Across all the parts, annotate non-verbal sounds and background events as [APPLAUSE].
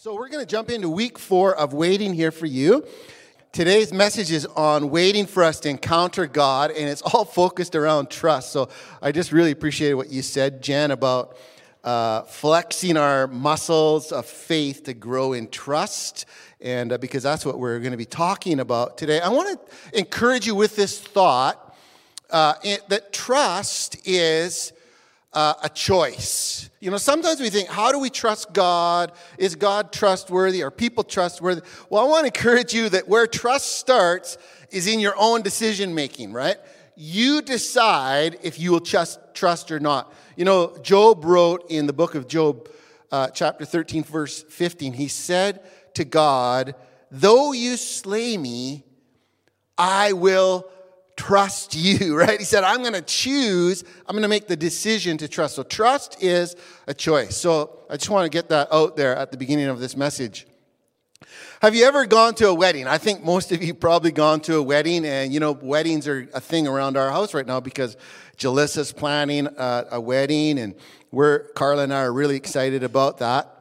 So, we're going to jump into week four of waiting here for you. Today's message is on waiting for us to encounter God, and it's all [LAUGHS] focused around trust. So, I just really appreciate what you said, Jen, about uh, flexing our muscles of faith to grow in trust. And uh, because that's what we're going to be talking about today, I want to encourage you with this thought uh, that trust is uh, a choice. You know, sometimes we think, how do we trust God? Is God trustworthy? Are people trustworthy? Well, I want to encourage you that where trust starts is in your own decision making, right? You decide if you will trust, trust or not. You know, Job wrote in the book of Job, uh, chapter 13, verse 15, he said to God, Though you slay me, I will trust you, [LAUGHS] right? He said, I'm going to choose, I'm going to make the decision to trust. So trust is a choice. So I just want to get that out there at the beginning of this message. Have you ever gone to a wedding? I think most of you probably gone to a wedding, and you know, weddings are a thing around our house right now because Jalissa's planning a, a wedding, and we're Carla and I are really excited about that.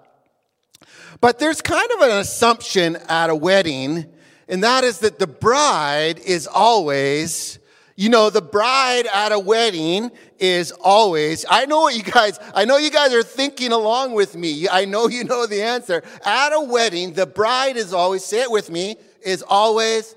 But there's kind of an assumption at a wedding and that is that the bride is always, you know, the bride at a wedding is always, I know what you guys, I know you guys are thinking along with me. I know you know the answer. At a wedding, the bride is always, say it with me, is always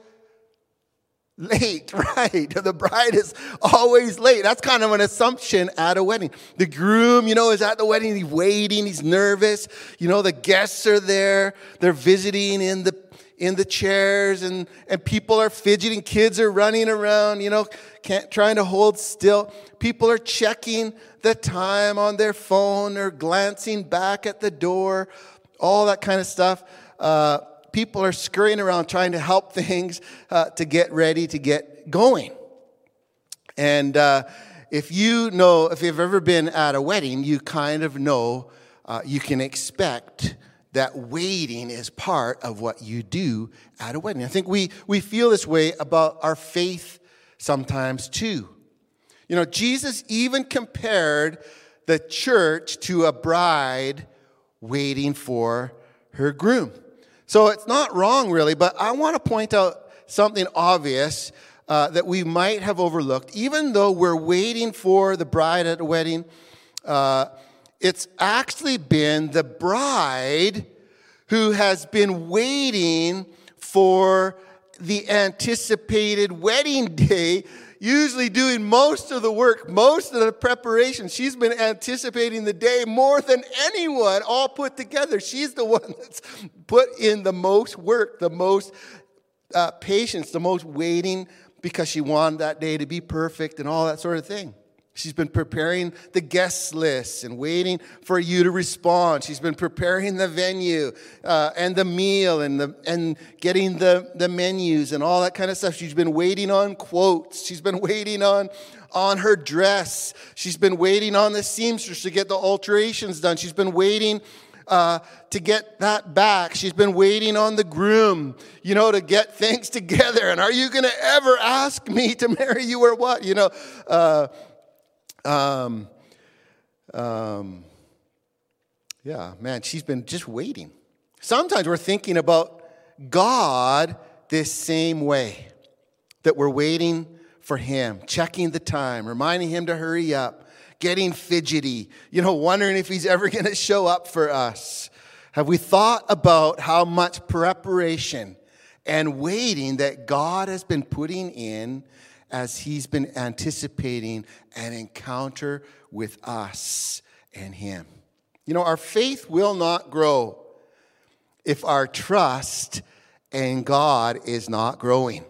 late, [LAUGHS] right? The bride is always late. That's kind of an assumption at a wedding. The groom, you know, is at the wedding, he's waiting, he's nervous. You know, the guests are there, they're visiting in the in the chairs and, and people are fidgeting. Kids are running around, you know, can't, trying to hold still. People are checking the time on their phone or glancing back at the door, all that kind of stuff. Uh, people are scurrying around trying to help [LAUGHS] things uh, to get ready to get going. And uh, if you know, if you've ever been at a wedding, you kind of know uh, you can expect that waiting is part of what you do at a wedding. I think we, we feel this way about our faith sometimes too. You know, Jesus even compared the church to a bride waiting for her groom. So it's not wrong, really, but I want to point out something obvious uh, that we might have overlooked. Even though we're waiting for the bride at a wedding, uh, it's actually been the bride who has been waiting for the anticipated wedding [LAUGHS] day, usually doing most of the work, most of the preparation. She's been anticipating the day more than anyone, all put together. She's the [LAUGHS] one that's put in the most work, the most uh, patience, the most waiting because she wanted that day to be perfect and all that sort of thing. She's been preparing the guest list and waiting for you to respond. She's been preparing the venue uh, and the meal and, the, and getting the, the menus and all that kind of stuff. She's been waiting on quotes. She's been [LAUGHS] waiting on, on her dress. She's been waiting on the seamstress to get the alterations done. She's been waiting uh, to get that back. She's been waiting on the groom, you know, to get things [LAUGHS] together. And are you going to ever ask me to marry you or what? You know, uh, um, um, yeah, man, she's been just waiting. Sometimes we're thinking about God this same way that we're waiting for Him, checking the time, reminding Him to hurry up, getting fidgety, you know, wondering if He's ever [LAUGHS] going to show up for us. Have we thought about how much preparation and waiting that God has been putting in as he's been anticipating an encounter with us and him. You know, our faith will not grow if our trust in God is not growing.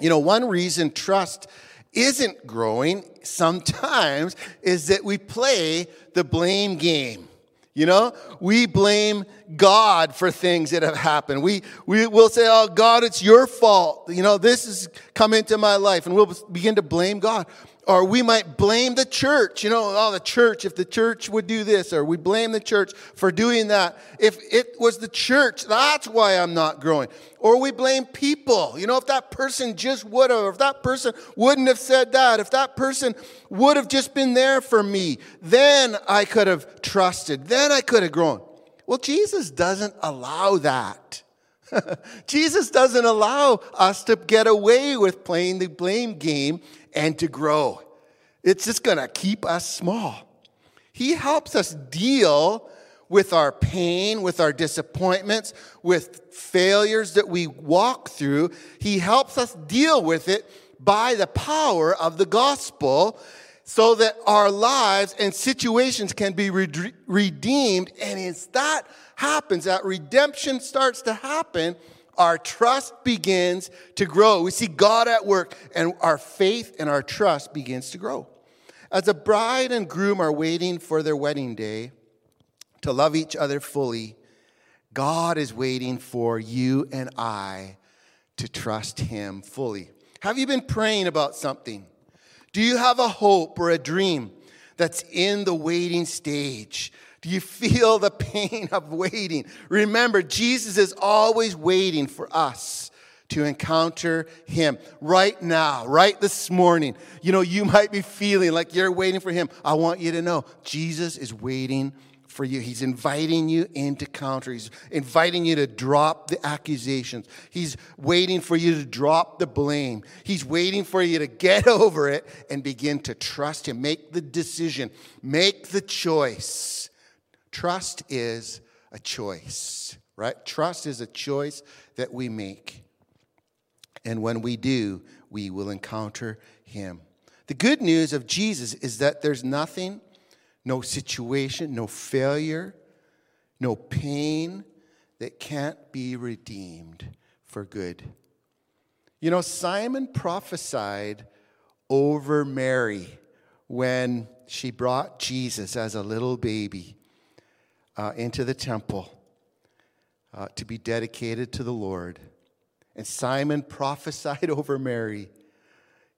You know, one reason trust isn't growing sometimes is that we play the blame game. You know, we blame God for things that have happened. We, we will say, Oh, God, it's your fault. You know, this has come into my life. And we'll begin to blame God. Or we might blame the church, you know, oh, the church, if the church would do this, or we blame the church for doing that. If it was the church, that's why I'm not growing. Or we blame people, you know, if that person just would have, if that person wouldn't have said that, if that person would have just been there for me, then I could have trusted, then I could have grown. Well, Jesus doesn't allow that. [LAUGHS] Jesus doesn't allow us to get away with playing the blame game and to grow. It's just going to keep us small. He helps us deal with our pain, with our disappointments, with failures that we walk through. He helps us deal with it by the power of the gospel so that our lives and situations can be redeemed. And it's that happens, that redemption starts to happen, our trust begins to grow. We see God at work, and our faith and our trust begins to grow. As a bride and groom are waiting for their wedding day to love each other fully, God is waiting for you and I to trust Him fully. Have you been praying about something? Do you have a hope or a dream that's in the waiting stage? Do you feel the pain of waiting? Remember, Jesus is always waiting for us to encounter him right now, right this morning. You know, you might be feeling like you're waiting for him. I want you to know Jesus is waiting for you. He's inviting you into counter. He's inviting you to drop the accusations. He's waiting for you to drop the blame. He's waiting for you to get [LAUGHS] over it and begin to trust Him. Make the decision, make the choice. Trust is a choice, right? Trust is a choice that we make. And when we do, we will encounter Him. The good news of Jesus is that there's nothing no situation, no failure, no pain that can't be redeemed for good. You know, Simon prophesied over Mary when she brought Jesus as a little baby uh, into the temple uh, to be dedicated to the Lord. And Simon [LAUGHS] prophesied over Mary.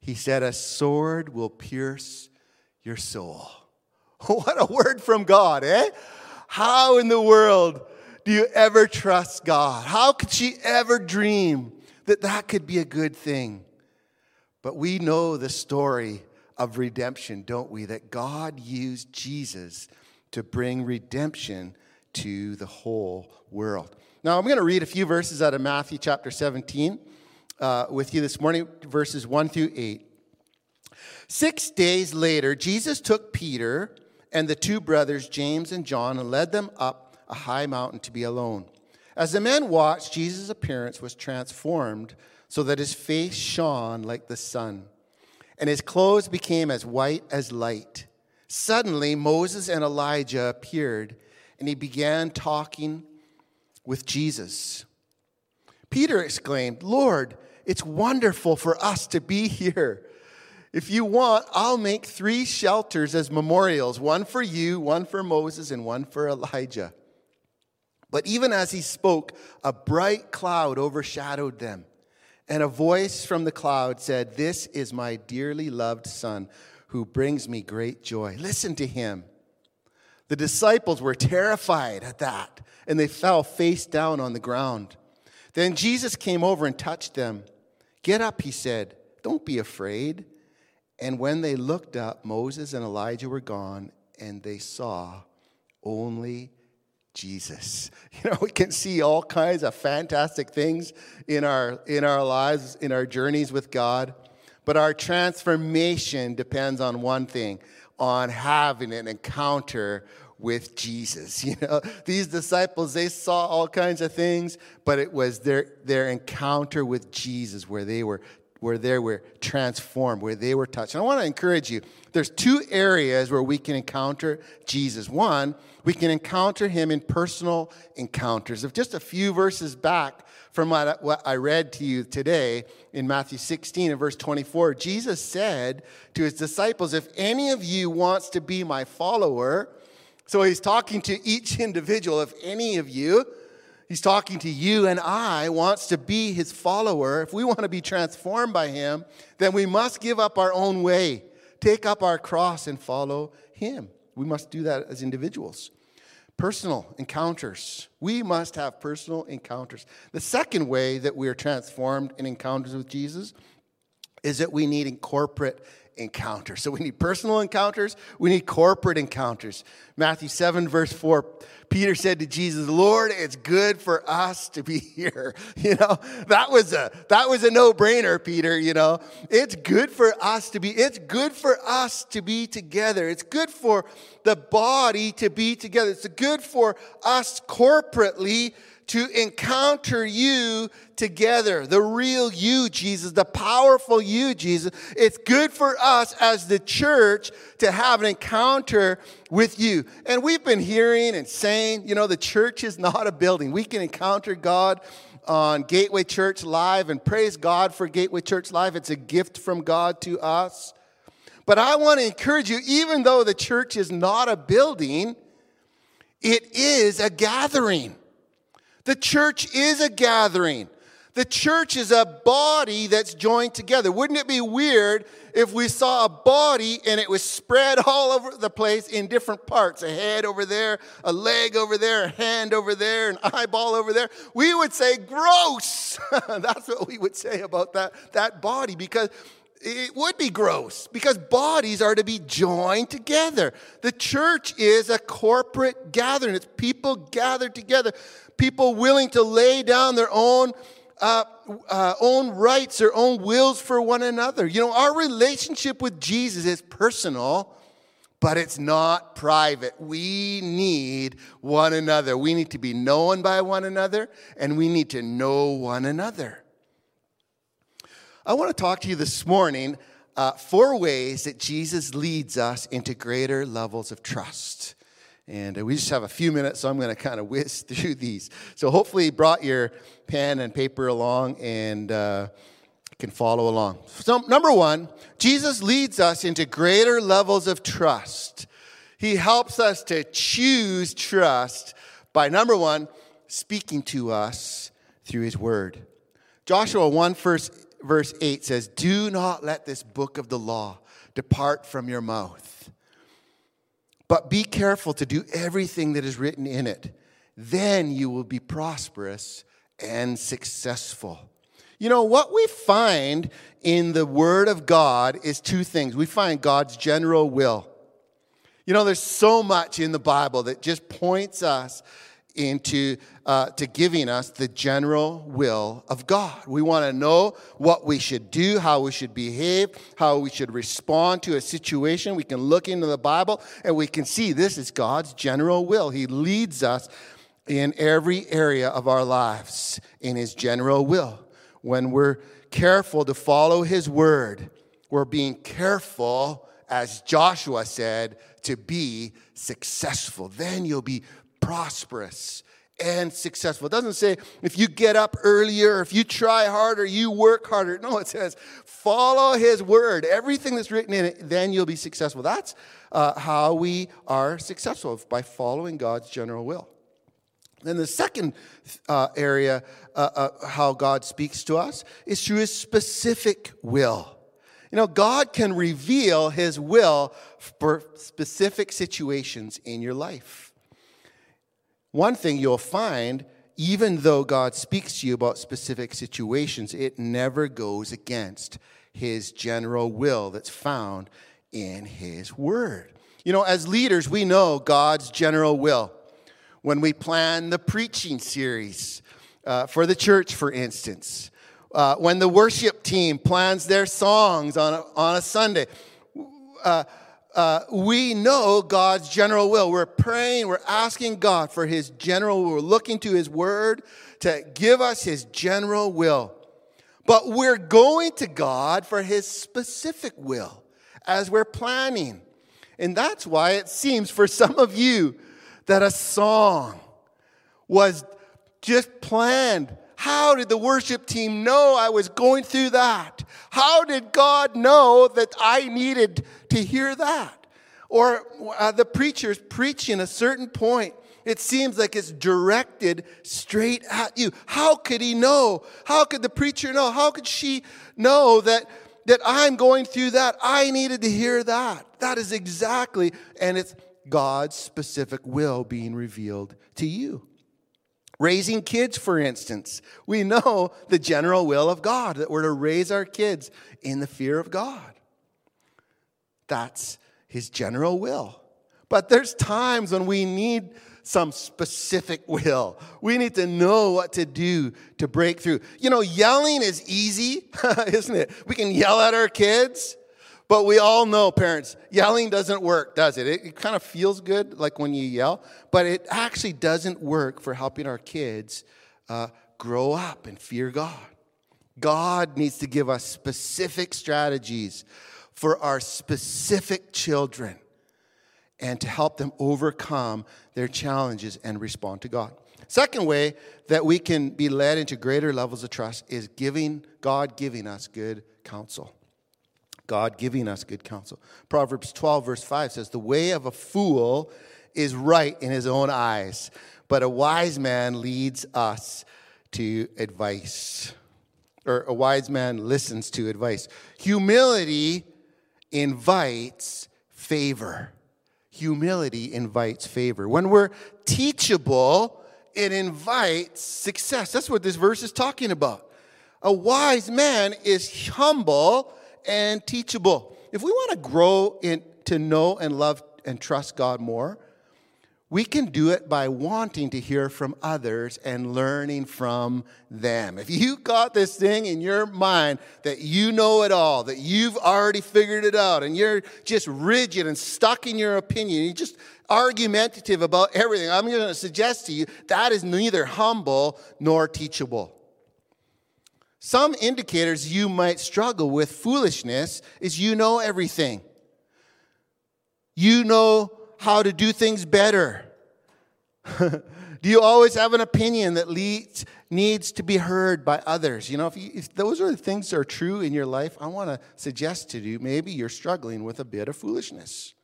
He said, A sword will pierce your soul. [LAUGHS] What a word from God, eh? How in the world do you ever trust God? How could she ever dream that that could be a good thing? But we know the story of redemption, don't we? That God used Jesus to bring redemption to the whole world. Now, I'm going to read a few verses out of Matthew chapter 17 uh, with you this morning, verses 1 through 8. Six days later, Jesus took Peter and the two brothers, James and John, and led them up a high mountain to be alone. As the men watched, Jesus' appearance was transformed so that his face shone like the sun, and his clothes became as white as light. Suddenly, Moses and Elijah appeared, and he began talking with Jesus. Peter exclaimed, Lord, it's wonderful for us to be here. If you want, I'll make three shelters as memorials one for you, one for Moses, and one for Elijah. But even as he spoke, a bright cloud overshadowed them. And a voice from the cloud said, This is my dearly loved son who brings me great joy. Listen to him. The disciples were terrified at that, and they fell face down on the ground. Then Jesus came over and touched them. Get up, he said. Don't be afraid. And when they looked up, Moses and Elijah were gone, and they saw only Jesus. [LAUGHS] You know, we can see all kinds of fantastic things in our in our lives, in our journeys with God. But our transformation depends on one thing, on having an encounter with Jesus. [LAUGHS] You know, these disciples, they saw all kinds of things, but it was their, their encounter with Jesus where they were where they were transformed, where they were touched. And I want to encourage you there's two areas where we can encounter Jesus. One, we can encounter him in personal encounters. Of just a few verses back from what I read to you today in Matthew 16 and verse 24, Jesus said to his disciples, If any of you wants to be my follower, so he's talking to each individual, if any of you, He's talking to you and I, wants to be his follower. If we want to be transformed by him, then we must give up our own way, take up our cross, and follow him. We must do that as individuals. Personal encounters. We must have personal encounters. The second way that we are transformed in encounters with Jesus is that we need corporate encounters. So we need personal encounters, we need corporate encounters. Matthew 7, verse 4, Peter said to Jesus, Lord, it's good for us to be [LAUGHS] here. You know, that was a that was a no-brainer, Peter, you know. It's good for us to be, it's good for us to be together. It's good for the body to be together. It's good for us corporately to encounter you together. The real you, Jesus, the powerful you, Jesus. It's good for us as the church to have an encounter with you. And we've been hearing and saying, you know, the church is not a building. We can encounter God on Gateway Church Live and praise God for Gateway Church Live. It's a gift from God to us. But I want to encourage you, even though the church is not a building, it is a gathering. The church is a gathering. The church is a body that's joined together. Wouldn't it be weird if we saw a body and it was spread [LAUGHS] all over the place in different parts? A head over there, a leg over there, a hand over there, an eyeball over there. We would say, gross. [LAUGHS] that's what we would say about that, that body because it would be gross because bodies are to be joined together. The church is a corporate gathering, it's people gathered together, people willing to lay down their own. Uh, uh, own rights, their own wills for one another. You know, our relationship with Jesus is personal, but it's not private. We need one another. We need to be known by one another, and we need to know one another. I want to talk to you this morning uh, four ways that Jesus leads us into greater levels of trust. And uh, we just have a few minutes, so I'm going to kind of whiz [LAUGHS] through these. So hopefully, you brought your pen and paper along and uh, can follow along. So, number one, Jesus leads us into greater levels of trust. He helps us to choose trust by, number one, speaking to us through His Word. Joshua 1, verse verse 8 says, Do not let this book of the law depart from your mouth, but be careful to do everything that is written in it. Then you will be prosperous and successful. You know, what we find in the Word of God is two things. We find God's general will. You know, there's so much in the Bible that just points us into uh, to giving us the general will of God. We want to know what we should do, how we should behave, how we should respond to a situation. We can look into the Bible and we can see this is God's general will. He leads us in every area of our lives in His general will. When we're careful to follow His word, we're being careful, as Joshua said, to be successful. Then you'll be prosperous and successful. It doesn't say if you get up earlier, if you try harder, you work harder. No, it says follow his word. Everything that's written in it, then you'll be successful. That's uh, how we are successful by following God's general will. Then the second uh, area, uh, uh how God speaks to us, is through his specific will. You know, God can reveal his will for specific situations in your life. One thing you'll find, even though God speaks to you about specific situations, it never goes against his general will that's found in his word. You know, as leaders, we know God's general will. When we plan the preaching series uh, for the church, for instance, uh, when the worship team plans their songs on a, on a Sunday, uh, uh, we know God's general will. We're praying, we're asking God for His general will. We're looking to His Word to give us His general will. But we're going to God for His specific will as we're planning. And that's why it seems for some of you that a song was just planned. How did the worship team know I was going through that? How did God know that I needed to hear that? Or uh, the preacher's preaching a certain point. It seems like it's directed straight at you. How could he know? How could the preacher know? How could she know that, that I'm going through that? I needed to hear that. That is exactly, and it's God's specific will being revealed to you. Raising kids, for instance, we know the general will of God that we're to raise our kids in the fear of God. That's his general will. But there's times when we need some specific will. We need to know what to do to break through. You know, yelling is easy, [LAUGHS] isn't it? We can yell at our kids, but we all know, parents, yelling doesn't work, does it? It, it kind of feels good, like when you yell, but it actually doesn't work for helping our kids uh, grow up and fear God. God needs to give us specific strategies for our specific children and to help them overcome their challenges and respond to God. Second way that we can be led into greater levels of trust is giving God giving us good counsel. God giving us good counsel. Proverbs 12, verse 5 says, The way of a fool is right in his own eyes, but a wise man leads us to advice. Or a wise man listens to advice. Humility invites favor. Humility invites favor. When we're teachable, it invites success. That's what this verse is talking about. A wise man is humble and teachable. If we want to grow in, to know and love and trust God more, we can do it by wanting to hear from others and learning from them. If you got this thing in your mind that you know it all, that you've already figured it out, and you're just rigid and stuck in your opinion, you're just argumentative about everything, I'm going to suggest to you that is neither humble nor teachable. Some indicators you might struggle with foolishness is you know everything. You know how to do things better. [LAUGHS] do you always have an opinion that leads, needs to be heard by others? You know, if, you, if those are the things that are true in your life, I want to suggest to you maybe you're struggling with a bit of foolishness.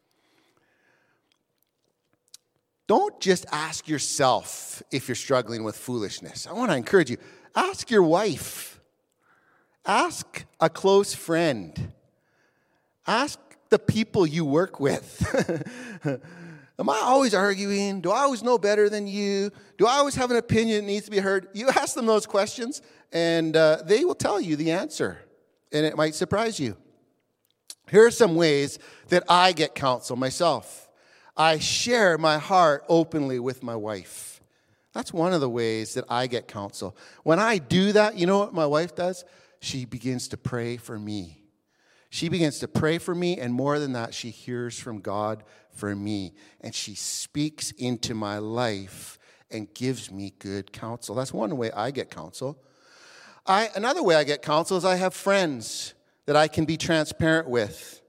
Don't just ask yourself if you're struggling with foolishness. I want to encourage you ask your wife Ask a close friend. Ask the people you work with. [LAUGHS] Am I always arguing? Do I always know better than you? Do I always have an opinion that needs to be heard? You ask them those questions, and uh, they will tell you the answer, and it might surprise you. Here are some ways that I get counsel myself. I share my heart openly with my wife. That's one of the ways that I get counsel. When I do that, you know what my wife does? She begins to pray for me. She begins to pray for me, and more than that, she hears from God for me. And she speaks into my life and gives me good counsel. That's one way I get counsel. I, another way I get counsel is I have friends that I can be transparent with.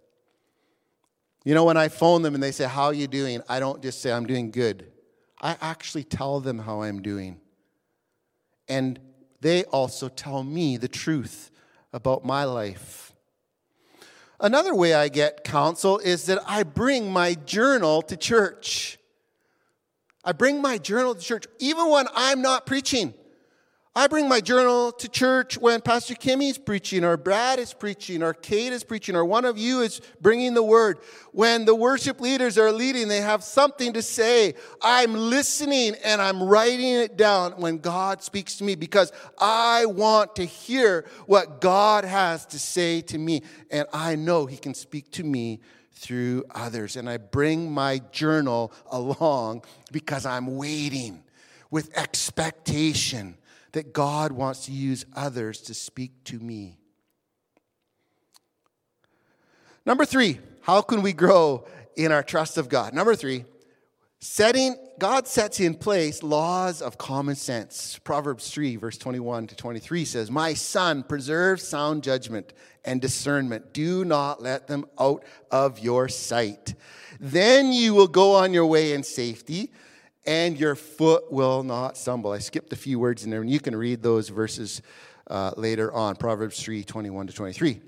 You know, when I phone them and they say, How are you doing? I don't just say, I'm doing good. I actually tell them how I'm doing. And they also tell me the truth about my life. Another way I get counsel is that I bring my journal to church. I bring my journal to church even when I'm not preaching. I bring my journal to church when Pastor Kimmy is preaching, or Brad is preaching, or Kate is preaching, or one of you is bringing the word. When the worship leaders are leading, they have something to say. I'm listening and I'm writing it down when God speaks to me because I want to hear what God has to say to me. And I know He can speak to me through others. And I bring my journal along because I'm waiting with expectation that God wants to use others to speak to me. Number three, how can we grow in our trust of God? Number three, setting God sets in place laws of common sense. Proverbs 3, verse 21 to 23 says, My son, preserve sound judgment and discernment. Do not let them out of your sight. Then you will go on your way in safety and your foot will not stumble. I skipped a few words in there, and you can read those verses uh, later on Proverbs 3 21 to 23.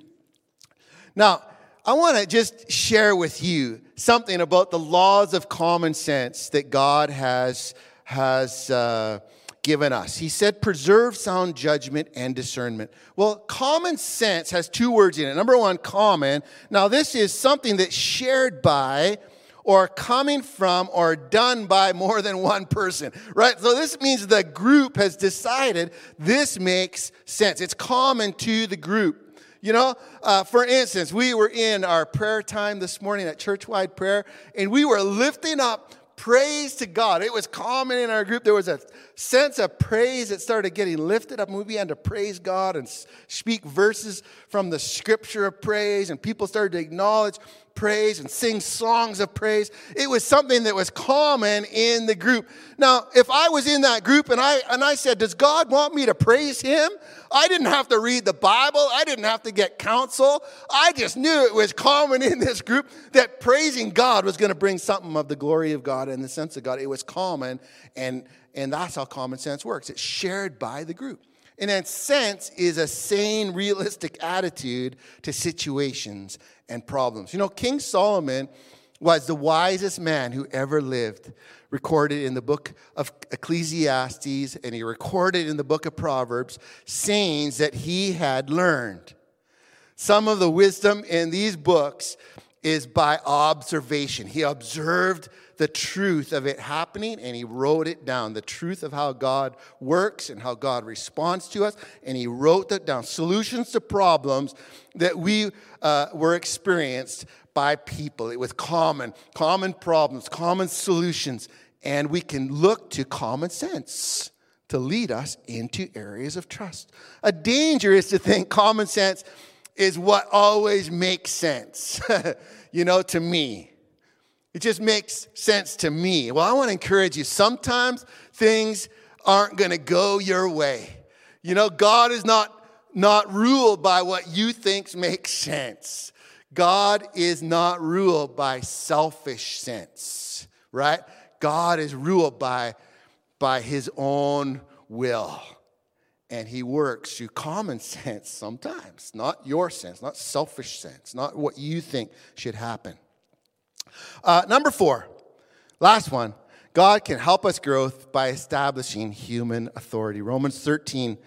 Now, I want to just share with you something about the laws of common sense that God has, has uh, given us. He said, preserve sound judgment and discernment. Well, common sense has two words in it. Number one, common. Now, this is something that's shared by or coming from or done by more than one person, right? So this means the group has decided this makes sense. It's common to the group. You know, uh, for instance, we were in our prayer time this morning at churchwide prayer, and we were lifting up praise to God. It was common in our group. There was a sense of praise that started getting lifted up, and we began to praise God and speak verses from the scripture of praise, and people started to acknowledge praise and sing songs of praise. It was something that was common in the group. Now, if I was in that group and I and I said, "Does God want me to praise him?" I didn't have to read the Bible. I didn't have to get counsel. I just knew it was common in this group that praising God was going to bring something of the glory of God and the sense of God. It was common and and that's how common sense works. It's shared by the group. In that sense, is a sane, realistic attitude to situations and problems. You know, King Solomon was the wisest man who ever lived, recorded in the book of Ecclesiastes, and he recorded in the book of Proverbs sayings that he had learned. Some of the wisdom in these books is by observation. He observed the truth of it happening and he wrote it down the truth of how God works and how God responds to us. And he wrote that down solutions to problems that we uh, were experienced by people. It was common, common problems, common solutions. And we can look to common sense to lead us into areas of trust. A danger is to think common sense is what always makes sense, [LAUGHS] you know, to me. It just makes sense to me. Well, I want to encourage you. Sometimes things aren't going to go your way. You know, God is not, not ruled by what you think makes sense. God is not ruled by selfish sense, right? God is ruled by, by his own will. And he works through common sense sometimes, not your sense, not selfish sense, not what you think should happen. Uh, number four, last one. God can help us grow by establishing human authority. Romans 13,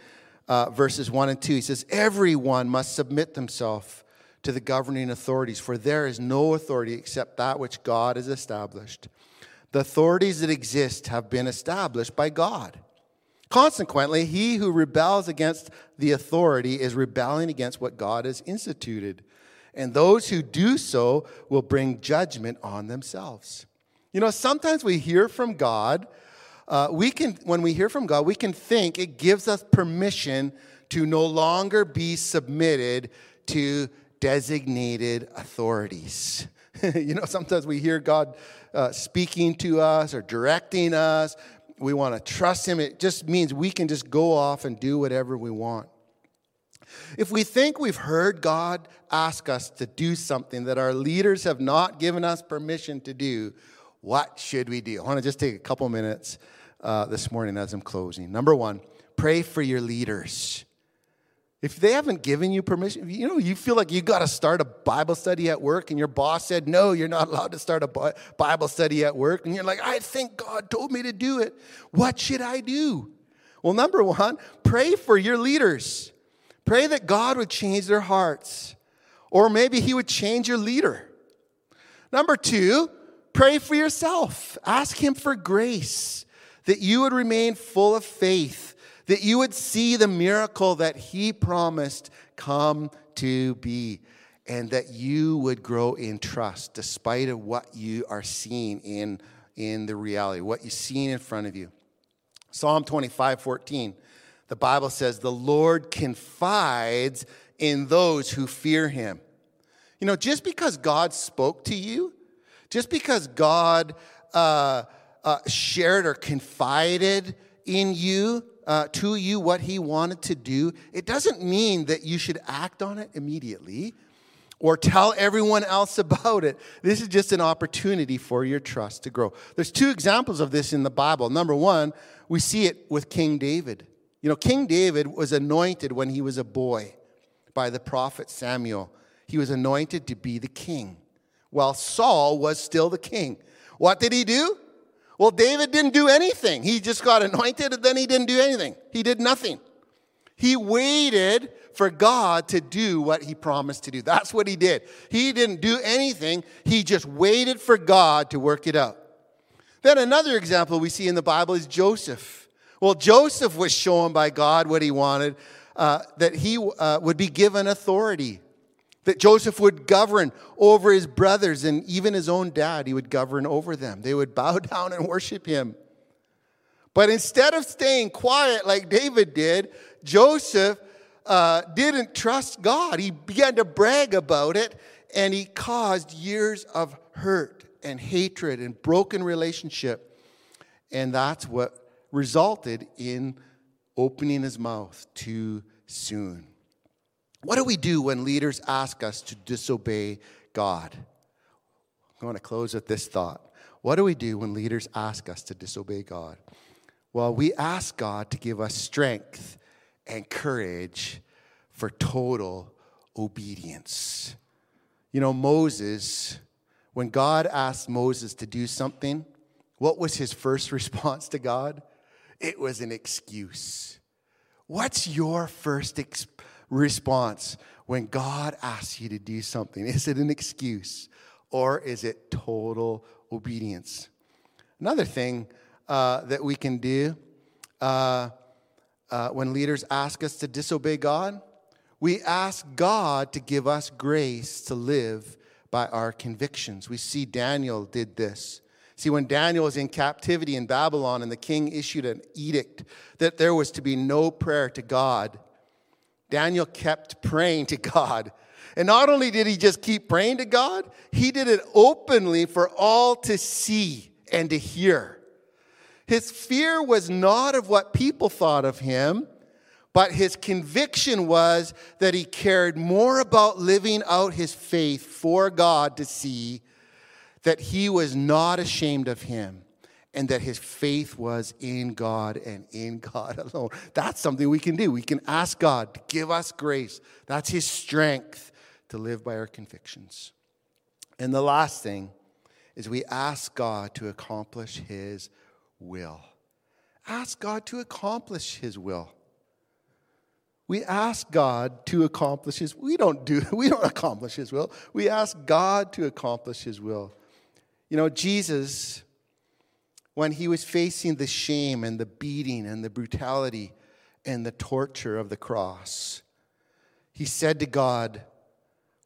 uh, verses 1 and 2, he says, Everyone must submit themselves to the governing authorities, for there is no authority except that which God has established. The authorities that exist have been established by God. Consequently, he who rebels against the authority is rebelling against what God has instituted and those who do so will bring judgment on themselves. You know, sometimes we hear from God. Uh, we can, when we hear from God, we can think it gives us permission to no longer be submitted to designated authorities. [LAUGHS] you know, sometimes we hear God uh, speaking to us or directing us. We want to trust Him. It just means we can just go off and do whatever we want. If we think we've heard God ask us to do something that our leaders have not given us permission to do, what should we do? I want to just take a couple minutes uh, this morning as I'm closing. Number one, pray for your leaders. If they haven't given you permission, you know, you feel like you got to start a Bible study at work and your boss said, no, you're not allowed to start a Bible study at work. And you're like, I think God told me to do it. What should I do? Well, number one, pray for your leaders. Pray that God would change their hearts, or maybe He would change your leader. Number two, pray for yourself. Ask Him for grace, that you would remain full of faith, that you would see the miracle that He promised come to be, and that you would grow in trust despite of what you are seeing in, in the reality, what you're seeing in front of you. Psalm 25, 14 the Bible says, the Lord confides in those who fear him. You know, just because God spoke to you, just because God uh, uh, shared or confided in you, uh, to you, what he wanted to do, it doesn't mean that you should act on it immediately or tell everyone else [LAUGHS] about it. This is just an opportunity for your trust to grow. There's two examples of this in the Bible. Number one, we see it with King David. You know, King David was anointed when he was a boy by the prophet Samuel. He was anointed to be the king, while Saul was still the king. What did he do? Well, David didn't do anything. He just got anointed and then he didn't do anything. He did nothing. He waited for God to do what he promised to do. That's what he did. He didn't do anything, he just waited for God to work it out. Then another example we see in the Bible is Joseph. Well, Joseph was shown by God what he wanted uh, that he uh, would be given authority, that Joseph would govern over his brothers and even his own dad, he would govern over them. They would [LAUGHS] bow down and worship him. But instead of staying quiet like David did, Joseph uh, didn't trust God. He began to brag about it, and he caused years of hurt and hatred and broken relationship. And that's what resulted in opening his mouth too soon. What do we do when leaders ask us to disobey God? I'm going to close with this thought. What do we do when leaders ask us to disobey God? Well, we ask God to give us strength and courage for total obedience. You know, Moses, when God asked Moses to do something, what was his first [LAUGHS] response to God? It was an excuse. What's your first ex- response when God asks you to do something? Is it an excuse or is it total obedience? Another thing uh, that we can do uh, uh, when leaders ask us to disobey God, we ask God to give us grace to live by our convictions. We see Daniel did this. See, when Daniel was in captivity in Babylon and the king issued an edict that there was to be no prayer to God, Daniel kept praying to God. And not only did he just keep praying to God, he did it openly for all to see and to hear. His fear was not of what people thought of him, but his conviction was that he cared more about living out his faith for God to see that he was not ashamed of him and that his faith was in God and in God [LAUGHS] alone. That's something we can do. We can ask God to give us grace. That's his strength to live by our convictions. And the last thing is we ask God to accomplish his will. Ask God to accomplish his will we ask God to accomplish his we don't do [LAUGHS] we don't accomplish his will. We ask God to accomplish his will. You know, Jesus when he was facing the shame and the beating and the brutality and the torture of the cross, he said to God,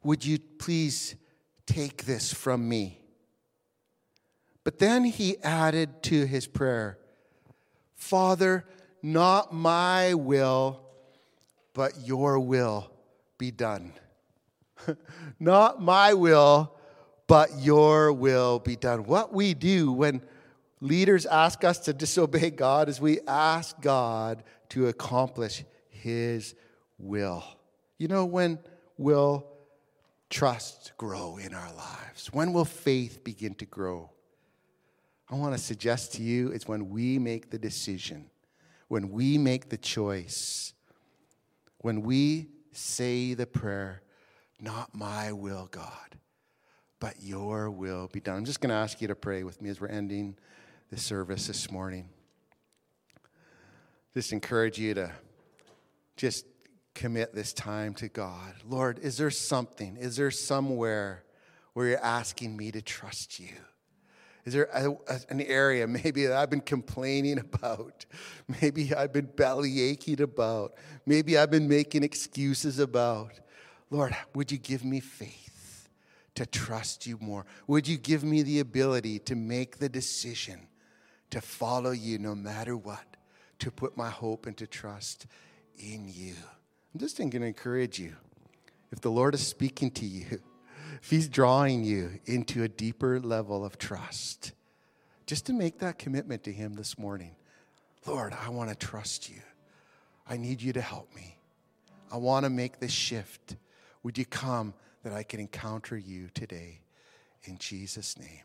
"Would you please take this from me?" But then he added to his prayer, "Father, not my will, but your will be done. [LAUGHS] Not my will, but your will be done. What we do when leaders ask us to disobey God is we ask God to accomplish his will. You know, when will trust grow in our lives? When will faith begin to grow? I want to suggest to you it's when we make the decision, when we make the choice when we say the prayer, Not my will, God, but your will be done. I'm just going to ask you to pray with me as we're ending the service this morning. Just encourage you to just commit this time to God. Lord, is there something, is there somewhere where you're asking me to trust you? Is there a, a, an area [LAUGHS] maybe that I've been complaining about? [LAUGHS] Maybe I've been belly aching about? Maybe I've been making excuses about? Lord, would you give me faith to trust you more? Would you give me the ability to make the decision to follow you no matter what, to put my hope and to trust in you? I'm just going to encourage you. If the Lord is speaking to you, [LAUGHS] if He's drawing you into a deeper level of trust, just to make that commitment to Him this morning. Lord, I want to trust you. I need you to help me. I want to make this shift. Would you come that I can encounter you today? In Jesus' name.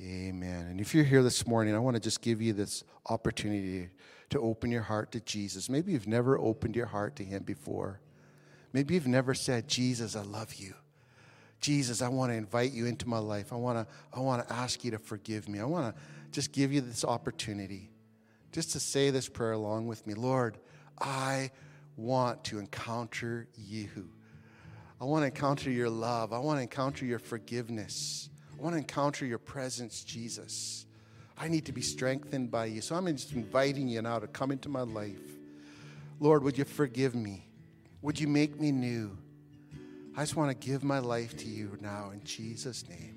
Amen. And if you're here this morning, I want to just give you this opportunity to open your heart to Jesus. Maybe you've never opened your heart to Him before. Maybe you've never said, Jesus, I love you. Jesus, I want to invite you into my life. I want to, I want to ask you to forgive me. I want to just give you this opportunity just to say this prayer along with me. Lord, I want to encounter you. I want to encounter your love. I want to encounter your forgiveness. I want to encounter your presence, Jesus. I need to be strengthened by you. So I'm just inviting you now to come into my life. Lord, would you forgive me? Would you make me new? I just want to give my life to you now in Jesus' name.